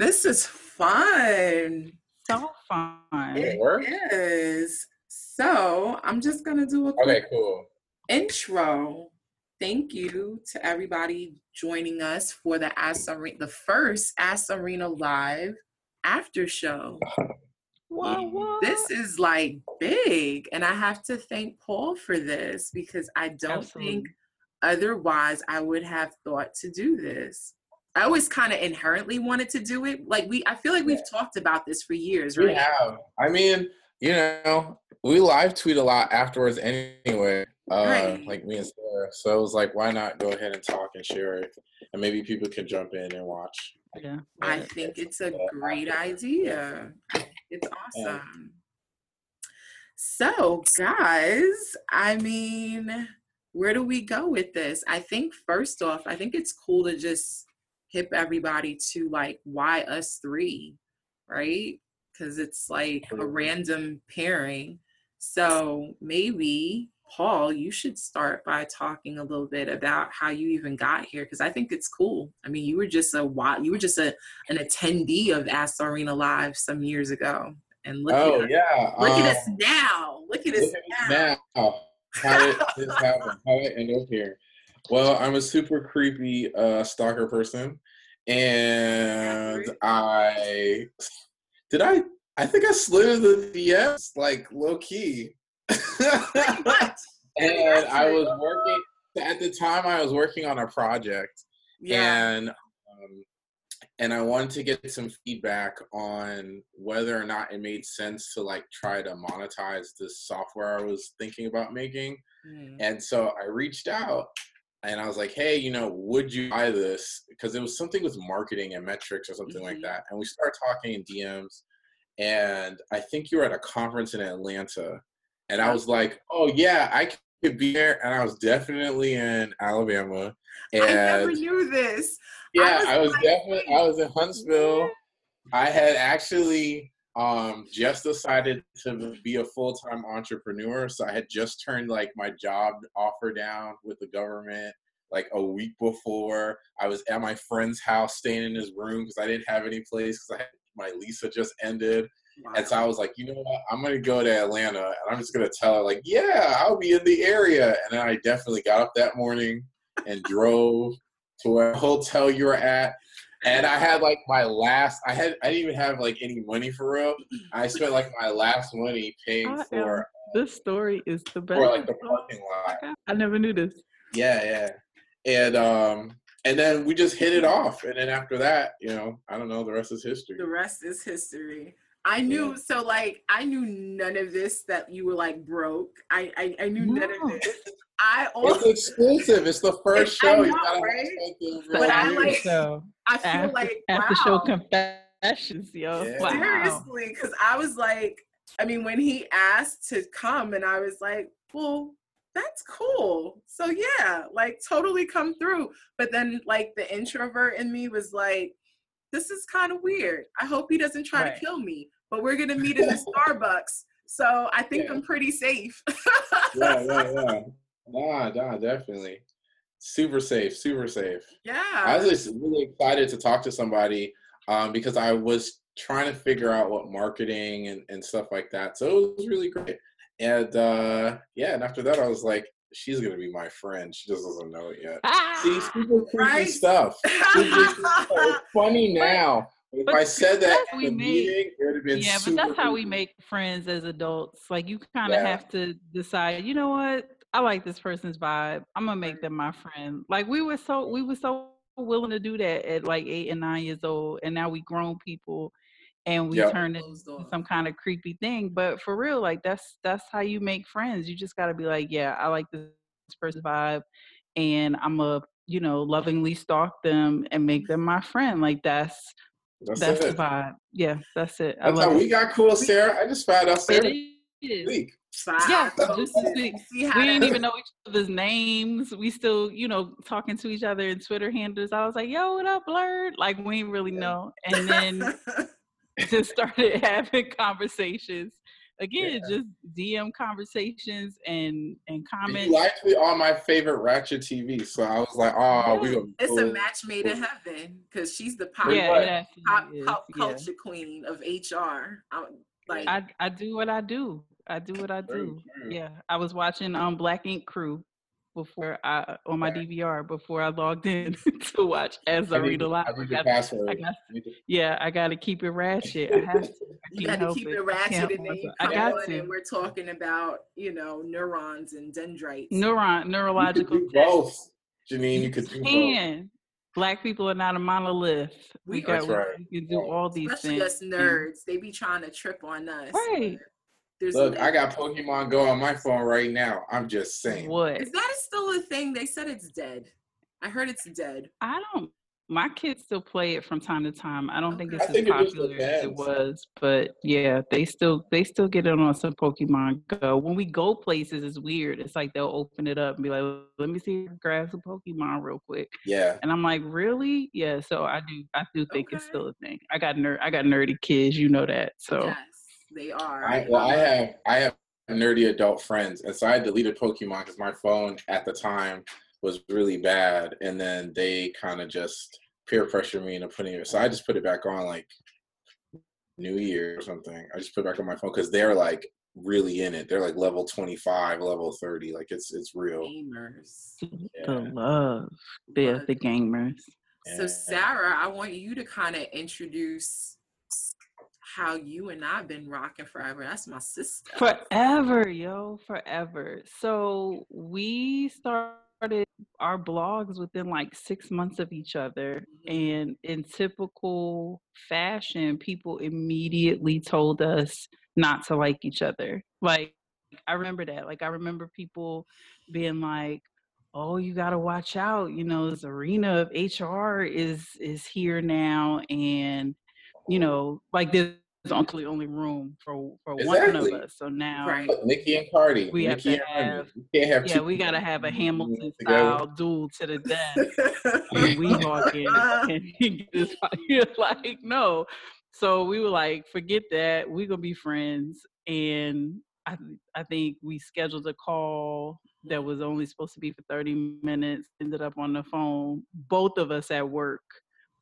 This is fun. So fun. It, It is. So I'm just gonna do a okay, cool intro. Thank you to everybody joining us for the Ask Czarina, the first Ask Czarina Live after show. This is like big, and I have to thank Paul for this because I don't Absolutely. think otherwise I would have thought to do this. I always kind of inherently wanted to do it. Like we, I feel like we've yeah. talked about this for years, right? We have. I mean, you know, we live tweet a lot afterwards anyway. Uh, right. Like me and Sarah. So it was like, why not go ahead and talk and share it, and maybe people can jump in and watch. Yeah, I think it's a great idea. It's awesome. So, guys, I mean, where do we go with this? I think first off, I think it's cool to just hip everybody to like why us three, right? Because it's like a random pairing. So maybe Paul, you should start by talking a little bit about how you even got here because I think it's cool. I mean, you were just a you were just a an attendee of Ask Czarina Live some years ago, and look oh, at yeah, look um, at us now. Look at us now. now. How did this happen? How did I end up here? Well, I'm a super creepy uh, stalker person, and I did I I think I slid the DMs like low key and I was working at the time. I was working on a project, yeah. and um, and I wanted to get some feedback on whether or not it made sense to like try to monetize this software I was thinking about making. Mm. And so I reached out and I was like, hey, you know, would you buy this? Because it was something with marketing and metrics or something mm-hmm. like that. And we started talking in DMs. And I think you were at a conference in Atlanta and I was like, "Oh yeah, I could be there." And I was definitely in Alabama. And I never knew this. Yeah, I was, I was definitely. I was in Huntsville. I had actually um, just decided to be a full time entrepreneur, so I had just turned like my job offer down with the government like a week before. I was at my friend's house, staying in his room because I didn't have any place because I had, my lease had just ended. Wow. And so I was like, you know what? I'm gonna go to Atlanta and I'm just gonna tell her like, yeah, I'll be in the area. And then I definitely got up that morning and drove to a hotel you were at. And I had like my last I had I didn't even have like any money for real. I spent like my last money paying I for am, this story is the best. For like the parking lot. I never knew this. Yeah, yeah. And um and then we just hit it off. And then after that, you know, I don't know, the rest is history. The rest is history. I knew yeah. so like I knew none of this that you were like broke. I I, I knew no. none of this. I also, it's exclusive. It's the first show. Know, right? But I like so I feel after, like after wow. show confessions, yo. Yeah. Wow. Seriously, because I was like, I mean, when he asked to come, and I was like, well, that's cool. So yeah, like totally come through. But then like the introvert in me was like, this is kind of weird. I hope he doesn't try right. to kill me, but we're gonna meet in the Starbucks. So I think yeah. I'm pretty safe. yeah, yeah, yeah. Nah, nah, definitely. Super safe, super safe. Yeah. I was just really excited to talk to somebody um, because I was trying to figure out what marketing and, and stuff like that. So it was really great. And uh, yeah, and after that, I was like, she's gonna be my friend. She just doesn't know it yet. Ah, See, super creepy right? stuff. funny now. If but I said that in the meeting, it would have been yeah. but that's how we make friends as adults. Like you kind of yeah. have to decide. You know what? I like this person's vibe. I'm gonna make them my friend. Like we were so we were so willing to do that at like eight and nine years old, and now we grown people and we yep. turn it into some kind of creepy thing. But for real, like that's that's how you make friends. You just gotta be like, yeah, I like this person's vibe, and I'm a you know lovingly stalk them and make them my friend. Like that's that's, that's the vibe. Yeah, that's it. That's how it. we got cool, Sarah. I just found out Sarah. Week. Yeah, just We didn't even know each other's names. We still, you know, talking to each other in Twitter handles. I was like, "Yo, what up, blurred?" Like we didn't really know, and then just started having conversations. again, yeah. just DM conversations and and comments. You actually are my favorite Ratchet TV, so I was like, oh, we. Gonna it's a match made in heaven because she's the pop, yeah, pop, pop culture yeah. queen of HR. I'm, like I, I do what I do. I do what I do. Yeah, I was watching um Black Ink Crew before I on my DVR before I logged in to watch as I, I read a lot. I I yeah, I got to keep it ratchet. I have to. you got to keep it, it ratchet, and then you come I got on to. and we're talking about you know neurons and dendrites. Neuron neurological. both, Janine. You could do both. Black people are not a monolith. We, we got right. we can do all these Especially things. us nerds. They be trying to trip on us. Right. There's Look, I got Pokemon Go on my phone right now. I'm just saying. What? Is that still a thing? They said it's dead. I heard it's dead. I don't. My kids still play it from time to time. I don't okay. think it's I as think popular it as it was, but yeah, they still they still get it on some Pokemon Go. When we go places, it's weird. It's like they'll open it up and be like, "Let me see grab some Pokemon real quick." Yeah, and I'm like, "Really?" Yeah. So I do. I do think okay. it's still a thing. I got nerd. I got nerdy kids. You know that. So. Yes they are. I, well, I um, have I have nerdy adult friends, and so I deleted Pokemon because my phone at the time was really bad, and then they kind of just peer pressure me into putting it. So I just put it back on like New Year or something. I just put it back on my phone because they're like really in it. They're like level 25, level 30. Like it's it's real. Gamers. Yeah. The love. They're the gamers. So Sarah, I want you to kind of introduce how you and I've been rocking forever. That's my sister. Forever, yo, forever. So we started our blogs within like six months of each other. Mm-hmm. And in typical fashion, people immediately told us not to like each other. Like, I remember that. Like, I remember people being like, oh you got to watch out you know this Czarina of hr is is here now and you know, like there's only only room for for exactly. one of us. So now, right. Nikki and Cardi, we Nikki have to have, have yeah, we got to have a Hamilton style duel to the death. and we walk in and just like no. So we were like, forget that. We're gonna be friends. And I I think we scheduled a call that was only supposed to be for 30 minutes. Ended up on the phone, both of us at work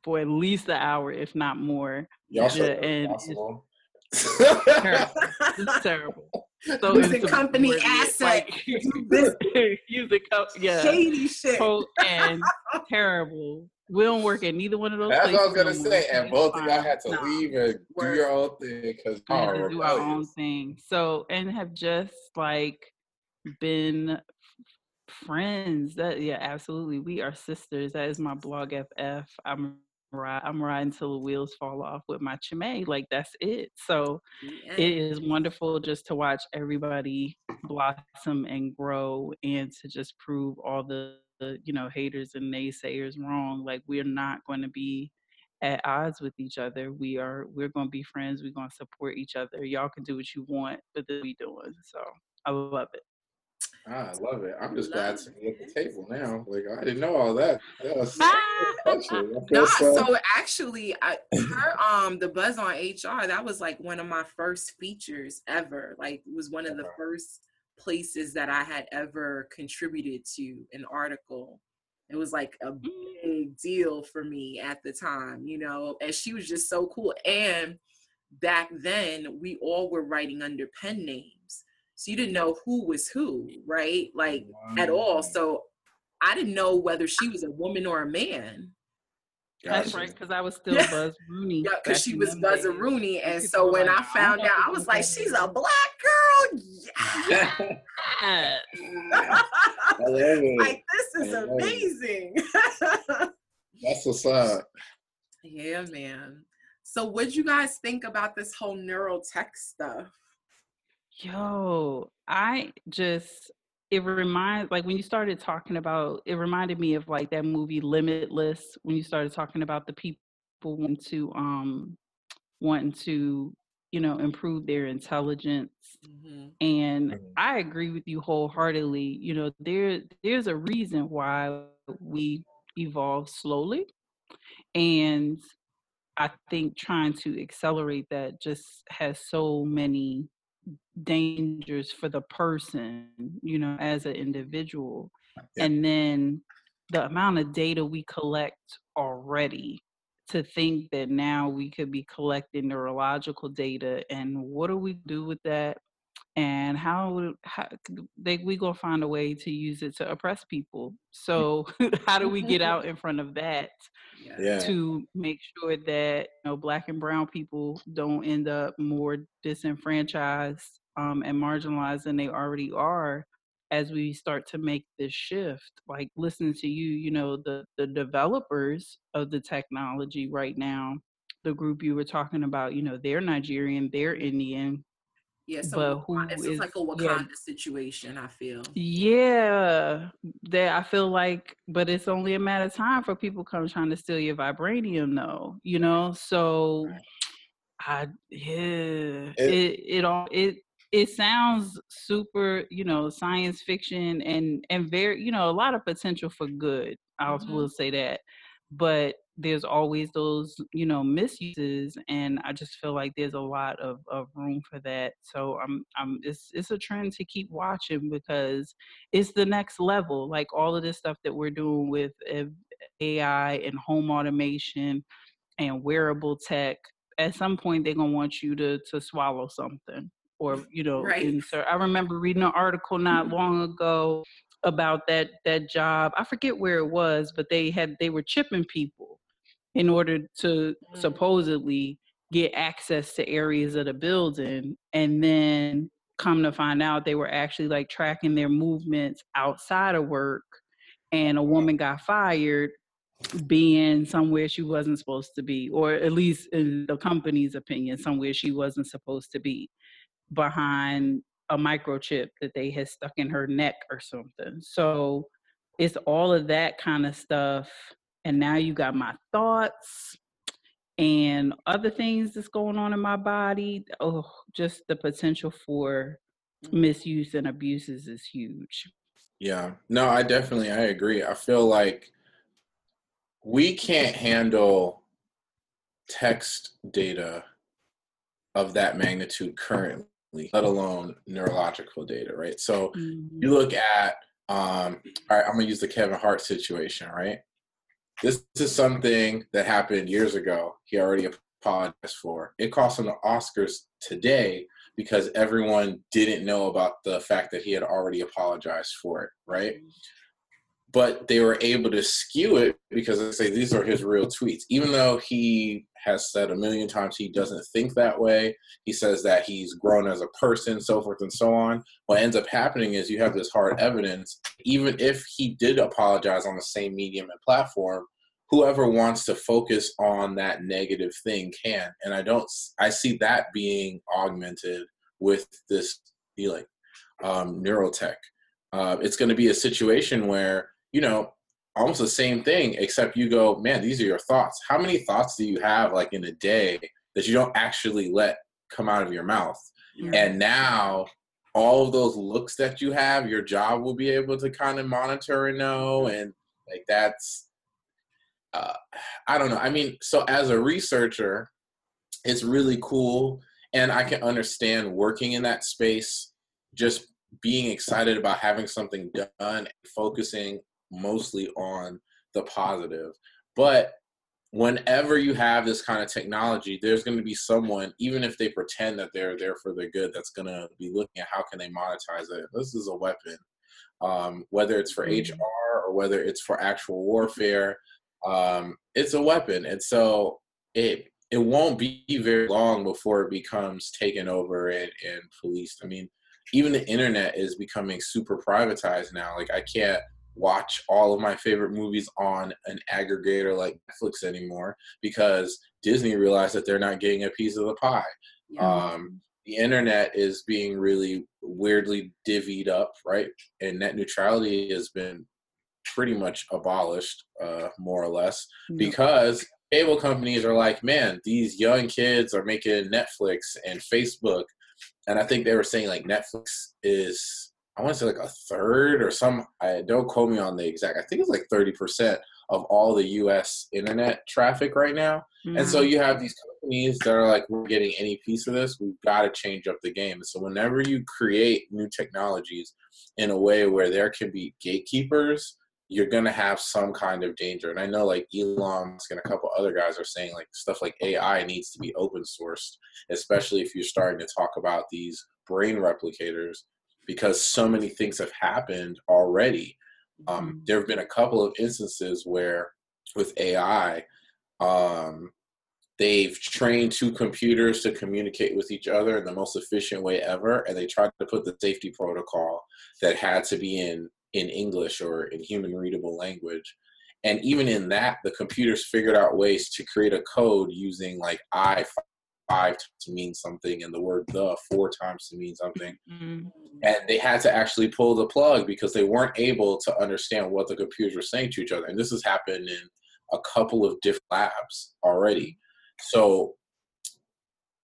for at least an hour, if not more. Y'all yeah, and possible. It's terrible. It's terrible. So using company assets, like, using co- yeah, shady shit, and terrible. We don't work at neither one of those. That's what I was gonna say, and both of y'all had to no. leave and do your own thing because we had to do our own thing. So and have just like been friends. That yeah, absolutely. We are sisters. That is my blog FF. I'm ride I'm riding till the wheels fall off with my chime. Like that's it. So yeah. it is wonderful just to watch everybody blossom and grow and to just prove all the, the you know haters and naysayers wrong. Like we're not going to be at odds with each other. We are we're gonna be friends, we're gonna support each other. Y'all can do what you want, but this we doing. So I love it. Ah, I love it. I'm just glad to be at the table now. Like I didn't know all that. that was, no, so actually, I, her um the buzz on HR that was like one of my first features ever. Like it was one of the first places that I had ever contributed to an article. It was like a mm. big deal for me at the time, you know. And she was just so cool. And back then, we all were writing under pen names. So you didn't know who was who, right? Like wow. at all. So I didn't know whether she was a woman or a man. Gotcha. That's right, because I was still Buzz Rooney. Yeah, because she was Buzz Rooney, and so when like, I found out, I was like, "She's a black girl." Yeah. like this is amazing. That's what's up. Yeah, man. So, what'd you guys think about this whole neural tech stuff? Yo, I just it reminds like when you started talking about it reminded me of like that movie Limitless when you started talking about the people wanting to um wanting to you know improve their intelligence mm-hmm. and mm-hmm. I agree with you wholeheartedly you know there there's a reason why we evolve slowly and I think trying to accelerate that just has so many dangers for the person, you know, as an individual. Yeah. And then the amount of data we collect already to think that now we could be collecting neurological data and what do we do with that and how, how they we gonna find a way to use it to oppress people. So how do we get out in front of that yeah. to make sure that you know black and brown people don't end up more disenfranchised um, and marginalized than they already are as we start to make this shift? Like listening to you you know the the developers of the technology right now the group you were talking about you know they're nigerian they're indian yeah, so but who it's is, like a Wakanda yeah, situation. I feel. Yeah, that I feel like, but it's only a matter of time for people come trying to steal your vibranium, though. You know, so I yeah, it it, it all it it sounds super, you know, science fiction and and very, you know, a lot of potential for good. I mm-hmm. will say that, but there's always those, you know, misuses, and I just feel like there's a lot of, of room for that. So I'm I'm it's it's a trend to keep watching because it's the next level. Like all of this stuff that we're doing with AI and home automation and wearable tech. At some point, they're gonna want you to to swallow something or you know right. insert i remember reading an article not mm-hmm. long ago about that that job i forget where it was but they had they were chipping people in order to mm. supposedly get access to areas of the building and then come to find out they were actually like tracking their movements outside of work and a woman got fired being somewhere she wasn't supposed to be or at least in the company's opinion somewhere she wasn't supposed to be behind a microchip that they had stuck in her neck or something. So it's all of that kind of stuff. And now you got my thoughts and other things that's going on in my body. Oh, just the potential for mm-hmm. misuse and abuses is huge. Yeah. No, I definitely I agree. I feel like we can't handle text data of that magnitude currently let alone neurological data, right? So mm-hmm. you look at, um, all right, I'm gonna use the Kevin Hart situation, right? This, is something that happened years ago. He already apologized for. It cost him the Oscars today because everyone didn't know about the fact that he had already apologized for it, right? Mm-hmm. But they were able to skew it because they say these are his real tweets. Even though he has said a million times he doesn't think that way, he says that he's grown as a person, so forth and so on. What ends up happening is you have this hard evidence. Even if he did apologize on the same medium and platform, whoever wants to focus on that negative thing can. And I don't, I see that being augmented with this healing, um, neurotech. Uh, it's going to be a situation where you know, almost the same thing, except you go, man, these are your thoughts. How many thoughts do you have like in a day that you don't actually let come out of your mouth? Yeah. And now all of those looks that you have, your job will be able to kind of monitor and know. And like that's, uh, I don't know. I mean, so as a researcher, it's really cool. And I can understand working in that space, just being excited about having something done, focusing mostly on the positive. But whenever you have this kind of technology, there's going to be someone, even if they pretend that they're there for the good, that's going to be looking at how can they monetize it. This is a weapon, um, whether it's for mm-hmm. HR or whether it's for actual warfare. Um, it's a weapon, and so it it won't be very long before it becomes taken over and, and policed. I mean, even the internet is becoming super privatized now. Like I can't watch all of my favorite movies on an aggregator like Netflix anymore because Disney realized that they're not getting a piece of the pie. Yeah. Um, the internet is being really weirdly divvied up, right? And net neutrality has been pretty much abolished, uh, more or less, yeah. because cable companies are like, man, these young kids are making Netflix and Facebook. And I think they were saying like Netflix is I want to say like a third or some. I don't quote me on the exact. I think it's like thirty percent of all the US internet traffic right now. Mm-hmm. And so mm-hmm. you have these companies that are like, we're getting any piece of this, we've got to change up the game. So whenever you create new technologies in a way where there can be gatekeepers, you're gonna have some kind of danger. And I know like Elon Musk and a couple other guys are saying like stuff like AI needs to be open sourced, especially if you're starting to talk about these brain replicators, because so many things have happened already. Um, mm-hmm. there have been a couple of instances where with AI, um, they've trained two computers to communicate with each other in the most efficient way ever, and they tried to put the safety protocol that had to be in in English or in human readable language. And even in that, the computers figured out ways to create a code using like I five to mean something and the word the four times to mean something. Mm-hmm. And they had to actually pull the plug because they weren't able to understand what the computers were saying to each other. And this has happened in a couple of different labs already. So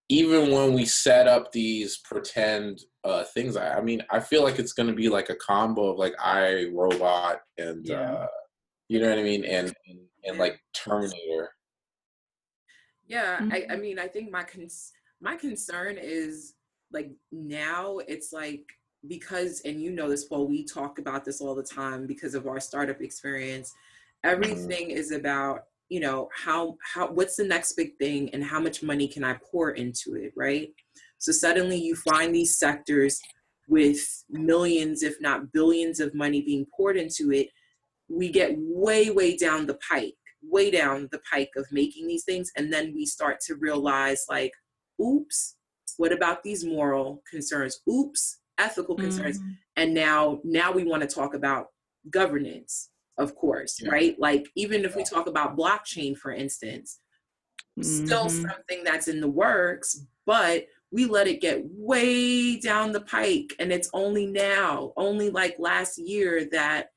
even when we set up these pretend uh, things, I, I, mean, I feel like it's going to be like a combo of like I Robot and yeah. uh, you know what I mean, and and, and like Terminator. Yeah, mm-hmm. I, I mean, I think my cons- my concern is like now it's like because and you know this well we talk about this all the time because of our startup experience mm-hmm. everything mm-hmm. is about you know how how what's the next big thing and how much money can i pour into it right so suddenly you find these sectors with millions if not billions of money being poured into it we get way way down the pike way down the pike of making these things and then we start to realize like oops what about these moral concerns oops ethical concerns mm-hmm. and now now we want to talk about governance of course, yeah. right? Like even if we talk about blockchain, for instance, mm-hmm. still something that's in the works, but we let it get way down the pike. And it's only now, only like last year that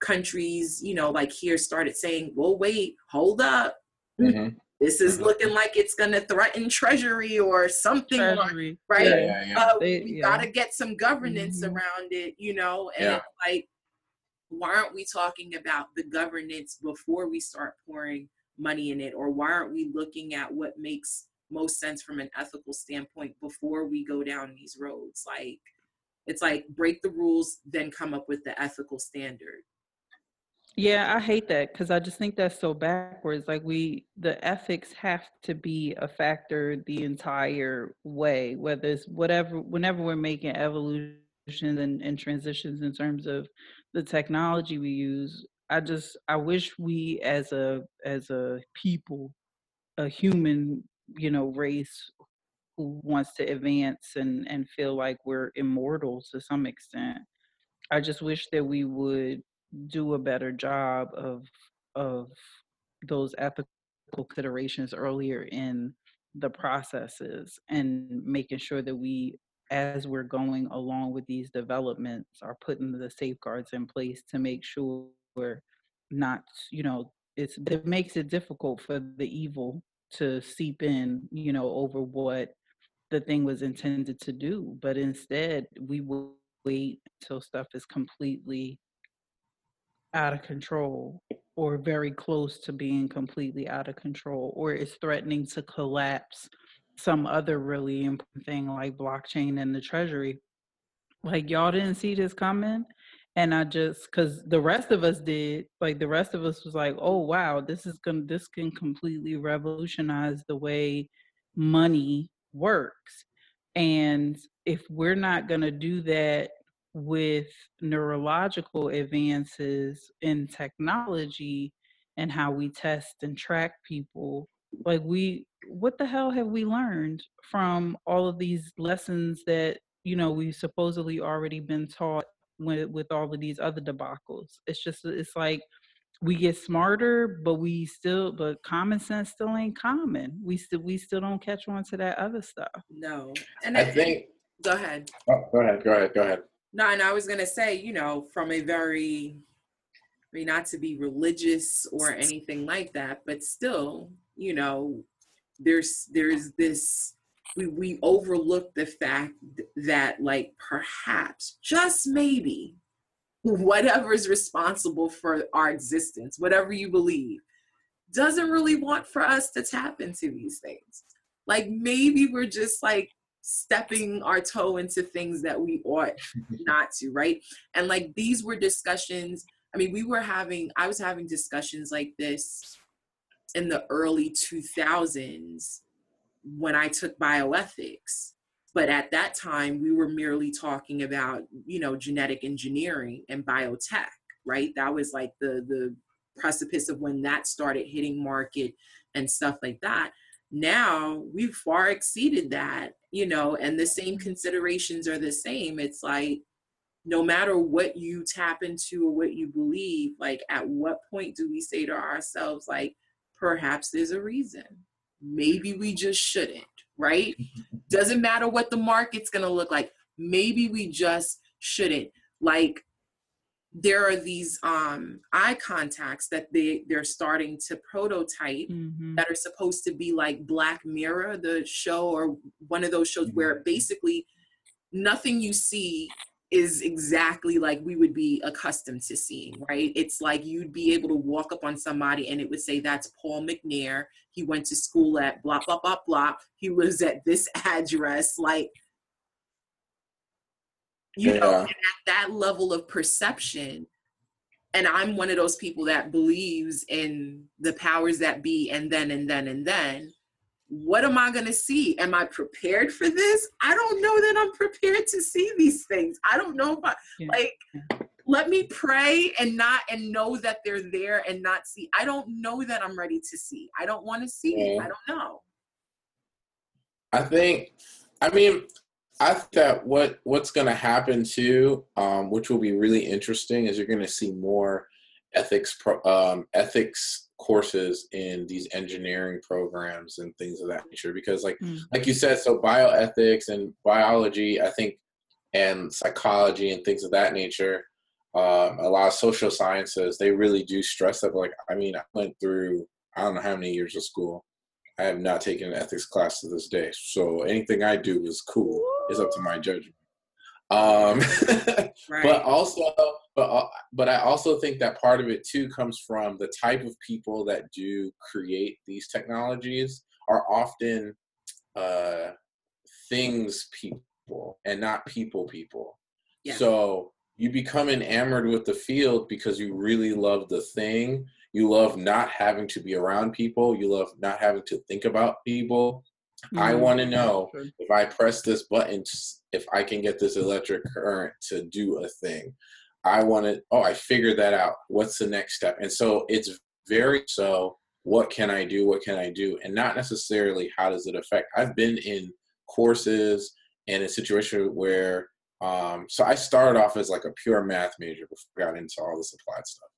countries, you know, like here started saying, well, wait, hold up. Mm-hmm. This is mm-hmm. looking like it's going to threaten treasury or something, treasury. right? Yeah, yeah, yeah. Uh, they, we got to get some governance mm-hmm. around it, you know, and like why aren't we talking about the governance before we start pouring money in it or why aren't we looking at what makes most sense from an ethical standpoint before we go down these roads like it's like break the rules then come up with the ethical standard yeah i hate that because i just think that's so backwards like we the ethics have to be a factor the entire way whether it's whatever whenever we're making evolution and, and transitions in terms of the technology we use i just i wish we as a as a people a human you know race who wants to advance and and feel like we're immortal to some extent i just wish that we would do a better job of of those ethical considerations earlier in the processes and making sure that we as we're going along with these developments are putting the safeguards in place to make sure we're not you know it's it makes it difficult for the evil to seep in you know over what the thing was intended to do but instead we will wait until stuff is completely out of control or very close to being completely out of control or is threatening to collapse some other really important thing like blockchain and the treasury. Like y'all didn't see this coming and i just because the rest of us did like the rest of us was like oh wow this is gonna this can completely revolutionize the way money works. And if we're not gonna do that with neurological advances in technology and how we test and track people like we what the hell have we learned from all of these lessons that you know we supposedly already been taught with with all of these other debacles? It's just it's like we get smarter but we still but common sense still ain't common. We still we still don't catch on to that other stuff. No. And i, I think go ahead. Oh, go ahead go ahead go ahead no and i was gonna say you know from a very I mean, not to be religious or anything like that, but still, you know, there's there's this we we overlook the fact that like perhaps just maybe whatever is responsible for our existence, whatever you believe, doesn't really want for us to tap into these things. Like maybe we're just like stepping our toe into things that we ought not to, right? And like these were discussions. I mean, we were having, I was having discussions like this in the early 2000s when I took bioethics. But at that time, we were merely talking about, you know, genetic engineering and biotech, right? That was like the the precipice of when that started hitting market and stuff like that. Now we've far exceeded that, you know, and the same mm-hmm. considerations are the same. It's like no matter what you tap into or what you believe, like at what point do we say to ourselves, like, perhaps there's a reason? Maybe we just shouldn't, right? Mm-hmm. Doesn't matter what the market's gonna look like. Maybe we just shouldn't. Like there are these um, eye contacts that they they're starting to prototype mm-hmm. that are supposed to be like Black Mirror, the show, or one of those shows mm-hmm. where basically nothing you see is exactly like we would be accustomed to seeing, right? It's like you'd be able to walk up on somebody and it would say, That's Paul McNeil. He went to school at blah, blah, blah, blah. He lives at this address. Like, you yeah. know, at that level of perception, and I'm one of those people that believes in the powers that be and then and then and then what am I going to see? Am I prepared for this? I don't know that I'm prepared to see these things. I don't know if I, yeah. like, let me pray and not, and know that they're there and not see. I don't know that I'm ready to see. I don't want to see yeah. it. I don't know. I think, I mean, I think that what what's going to happen too, um, which will be really interesting, is you're going to see more ethics pro, um, ethics courses in these engineering programs and things of that nature because like mm. like you said so bioethics and biology i think and psychology and things of that nature um, a lot of social sciences they really do stress that like i mean i went through i don't know how many years of school i have not taken an ethics class to this day so anything i do is cool it's up to my judgment um, right. but also but uh, but I also think that part of it too comes from the type of people that do create these technologies are often uh, things people and not people people. Yeah. So you become enamored with the field because you really love the thing. You love not having to be around people. You love not having to think about people. Mm-hmm. I want to know if I press this button, if I can get this electric current to do a thing. I want to, oh, I figured that out. What's the next step? And so it's very so, what can I do? What can I do? And not necessarily how does it affect. I've been in courses and a situation where, um, so I started off as like a pure math major before I got into all this applied stuff.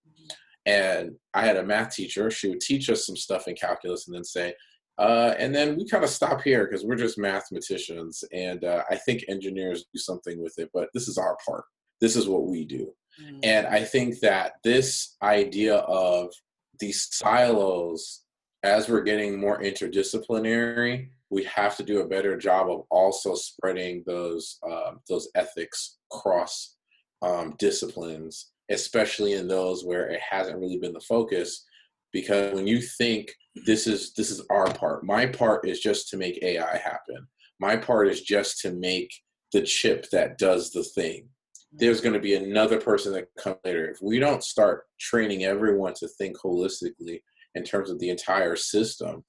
And I had a math teacher. She would teach us some stuff in calculus and then say, uh, and then we kind of stop here because we're just mathematicians. And uh, I think engineers do something with it, but this is our part. This is what we do. Mm. And I think that this idea of these silos, as we're getting more interdisciplinary, we have to do a better job of also spreading those um, those ethics across um, disciplines, especially in those where it hasn't really been the focus. Because when you think this is this is our part, my part is just to make AI happen. My part is just to make the chip that does the thing there's going to be another person that comes later. If we don't start training everyone to think holistically in terms of the entire system,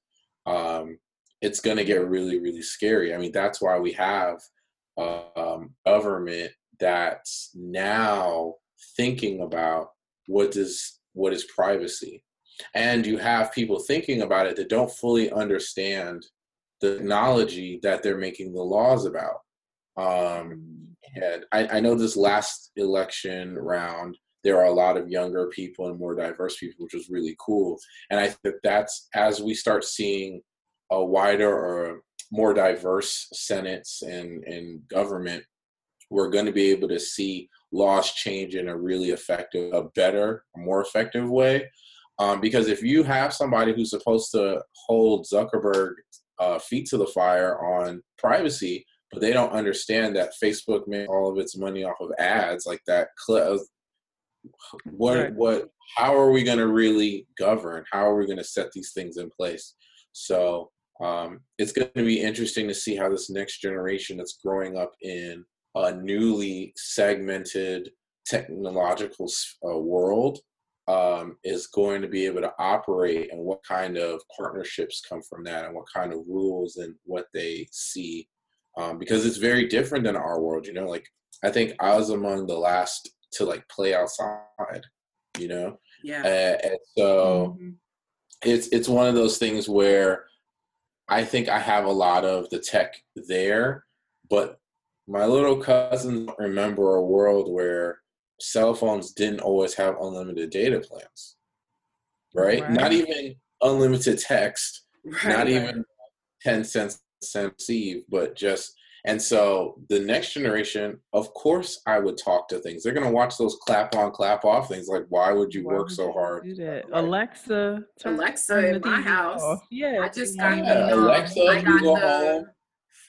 um, it's going to get really, really scary. I mean, that's why we have um, government that's now thinking about what does what is privacy, and you have people thinking about it that don't fully understand the technology that they're making the laws about. Um, and I, I know this last election round, there are a lot of younger people and more diverse people, which was really cool. And I think that that's as we start seeing a wider or more diverse senates and, and government, we're going to be able to see laws change in a really effective, a better, more effective way. Um, because if you have somebody who's supposed to hold Zuckerberg uh, feet to the fire on privacy, but they don't understand that Facebook made all of its money off of ads like that. what right. what how are we going to really govern? How are we going to set these things in place? So um, it's going to be interesting to see how this next generation that's growing up in a newly segmented technological uh, world um, is going to be able to operate and what kind of partnerships come from that and what kind of rules and what they see. Um, because it's very different than our world you know like i think i was among the last to like play outside you know? Yeah. Uh, and so mm-hmm. it's it's one of those things where i think i have a lot of the tech there but my little cousins remember a world where cell phones didn't always have unlimited data plans, right? right. Not even unlimited text, right, not right. even 10 cents receive, but just and so the next generation, of course, I would talk to things. They're gonna watch those clap on, clap off things. Like, why would you why work would so hard? Right. Alexa, Alexa in my house. Off. Yeah, I just got yeah. the, Alexa. I got the home.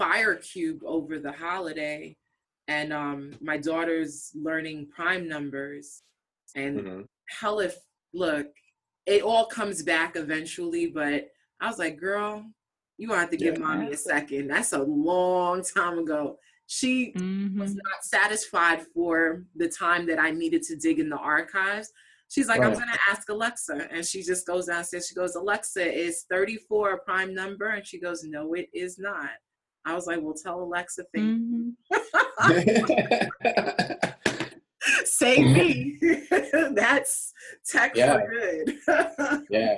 Fire Cube over the holiday, and um, my daughter's learning prime numbers and mm-hmm. hell if look it all comes back eventually but i was like girl you gonna have to give yeah. mommy a second that's a long time ago she mm-hmm. was not satisfied for the time that i needed to dig in the archives she's like right. i'm gonna ask alexa and she just goes downstairs she goes alexa is 34 a prime number and she goes no it is not I was like, well, tell Alexa thing. Mm-hmm. Save me. That's tech yeah. for good. yeah.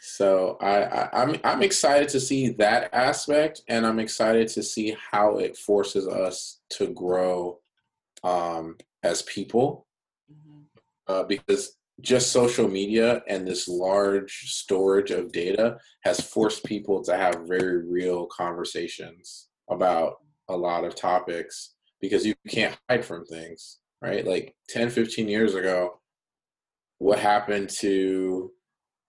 So I, I I'm I'm excited to see that aspect, and I'm excited to see how it forces us to grow um, as people, mm-hmm. uh, because just social media and this large storage of data has forced people to have very real conversations about a lot of topics because you can't hide from things right? Like 10 15 years ago what happened to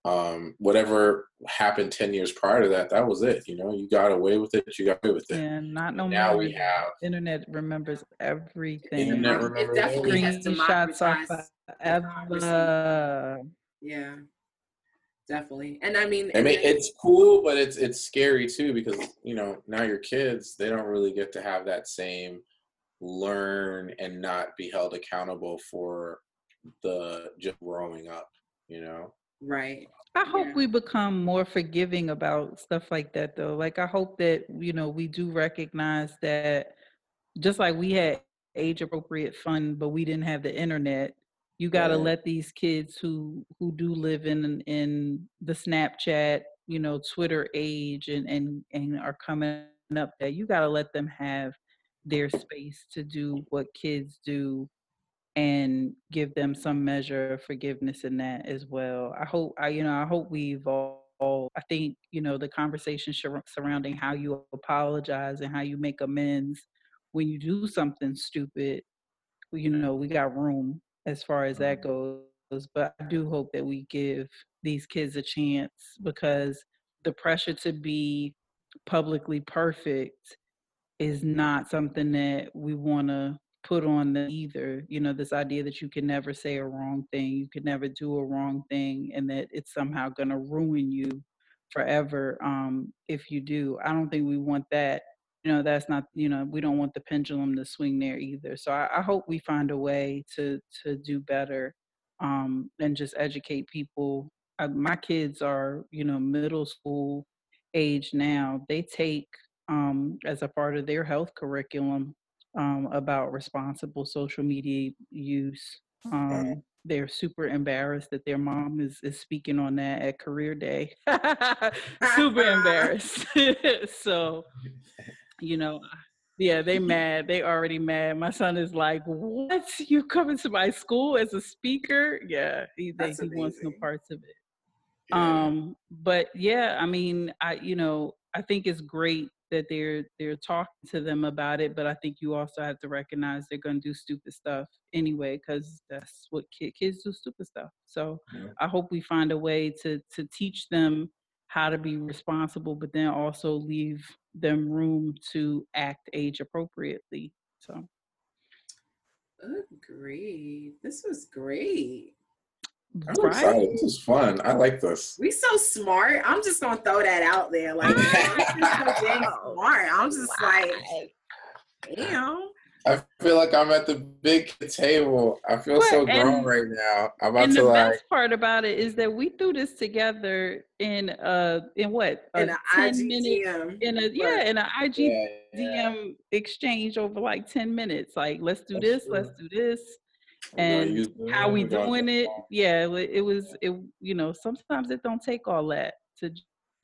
um, whatever happened 10 years prior to that that was it you know you got away with it you got away with it and not no now more we have internet remembers everything internet remembers it definitely has democratized ever. Yeah, definitely. And I mean, I mean, it's cool, but it's it's scary too because you know now your kids they don't really get to have that same learn and not be held accountable for the just growing up. You know, right. I hope yeah. we become more forgiving about stuff like that though. Like I hope that you know we do recognize that just like we had age appropriate fun but we didn't have the internet you got to right. let these kids who who do live in in the snapchat you know twitter age and and and are coming up that you got to let them have their space to do what kids do and give them some measure of forgiveness in that as well i hope i you know i hope we evolve i think you know the conversation surrounding how you apologize and how you make amends when you do something stupid you know we got room as far as that goes. But I do hope that we give these kids a chance because the pressure to be publicly perfect is not something that we want to put on them either. You know, this idea that you can never say a wrong thing, you can never do a wrong thing, and that it's somehow going to ruin you forever um, if you do. I don't think we want that you know that's not you know we don't want the pendulum to swing there either so i, I hope we find a way to to do better um and just educate people I, my kids are you know middle school age now they take um as a part of their health curriculum um about responsible social media use. Um they're super embarrassed that their mom is, is speaking on that at career day. Super embarrassed. So you know yeah they mad they already mad. My son is like what? You coming to my school as a speaker? Yeah he, they, he wants no parts of it. Yeah. um but yeah i mean i you know i think it's great that they're they're talking to them about it but i think you also have to recognize they're going to do stupid stuff anyway because that's what kid, kids do stupid stuff so yeah. i hope we find a way to to teach them how to be responsible but then also leave them room to act age appropriately. So Agreed. This was great. I'm right? excited. This is fun. I like this. We so smart. I'm just gonna throw that out there. Like, so smart. I'm just like, damn. I feel like I'm at the big table. I feel so grown and, right now. I'm about and to the like. best part about it is that we threw this together in uh in what in a ten minute in a yeah in an IG yeah, yeah. DM exchange over like ten minutes. Like let's do That's this, true. let's do this, and how we doing it. Yeah, it was it. You know, sometimes it don't take all that to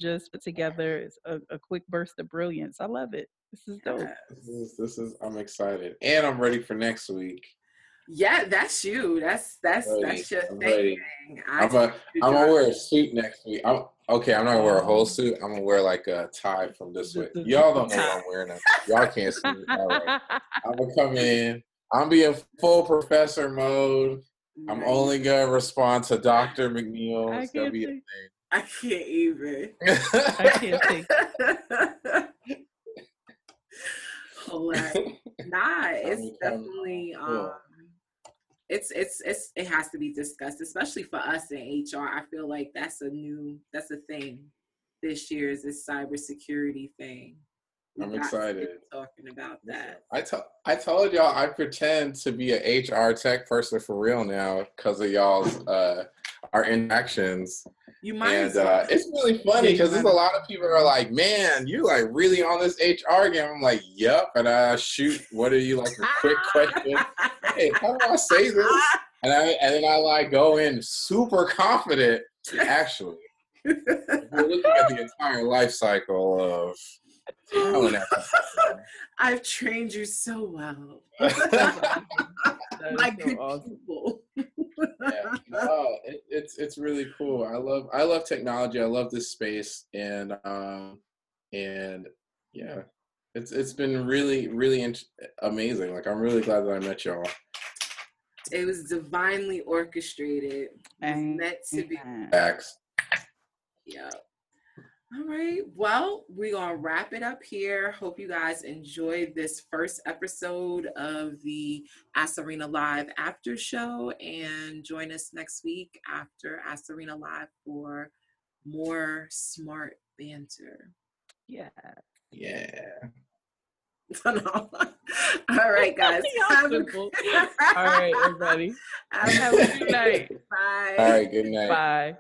just put together a, a quick burst of brilliance. I love it. This is dope. This is, this is I'm excited, and I'm ready for next week. Yeah, that's you. That's that's that's your I'm thing. I'm gonna I'm gonna wear a suit next week. I'm okay. I'm not gonna wear a whole oh. suit. I'm gonna wear like a tie from this way. Y'all don't know what I'm wearing. Y'all can't see me. All right. I'm gonna come in. I'm being full professor mode. I'm only gonna respond to Dr. McNeil. It's gonna be a thing. I can't even. I can't take. hilarious. nah, it's definitely um it's it's it's it has to be discussed, especially for us in HR. I feel like that's a new that's a thing this year is this cybersecurity thing. I'm excited talking about that. I told I told y'all I pretend to be an HR tech person for real now because of y'all's uh our interactions. You might. And uh, it's really funny because there's a lot of people are like, "Man, you like really on this HR game." I'm like, "Yep." And I shoot, "What are you like?" A quick question. hey, how do I say this? And I and then I like go in super confident. Actually, we're looking at the entire life cycle of I've trained you so well. My good awesome. people. yeah. No, it, it's it's really cool. I love I love technology. I love this space, and um, and yeah, it's it's been really really in- amazing. Like I'm really glad that I met y'all. It was divinely orchestrated. It meant to be. Facts. Yeah. All right. Well, we're going to wrap it up here. Hope you guys enjoyed this first episode of the Ask Czarina Live after show and join us next week after Ask Czarina Live for more smart banter. Yeah. Yeah. All right, guys. All right, everybody. Have a good night. Bye. All right, good night. Bye.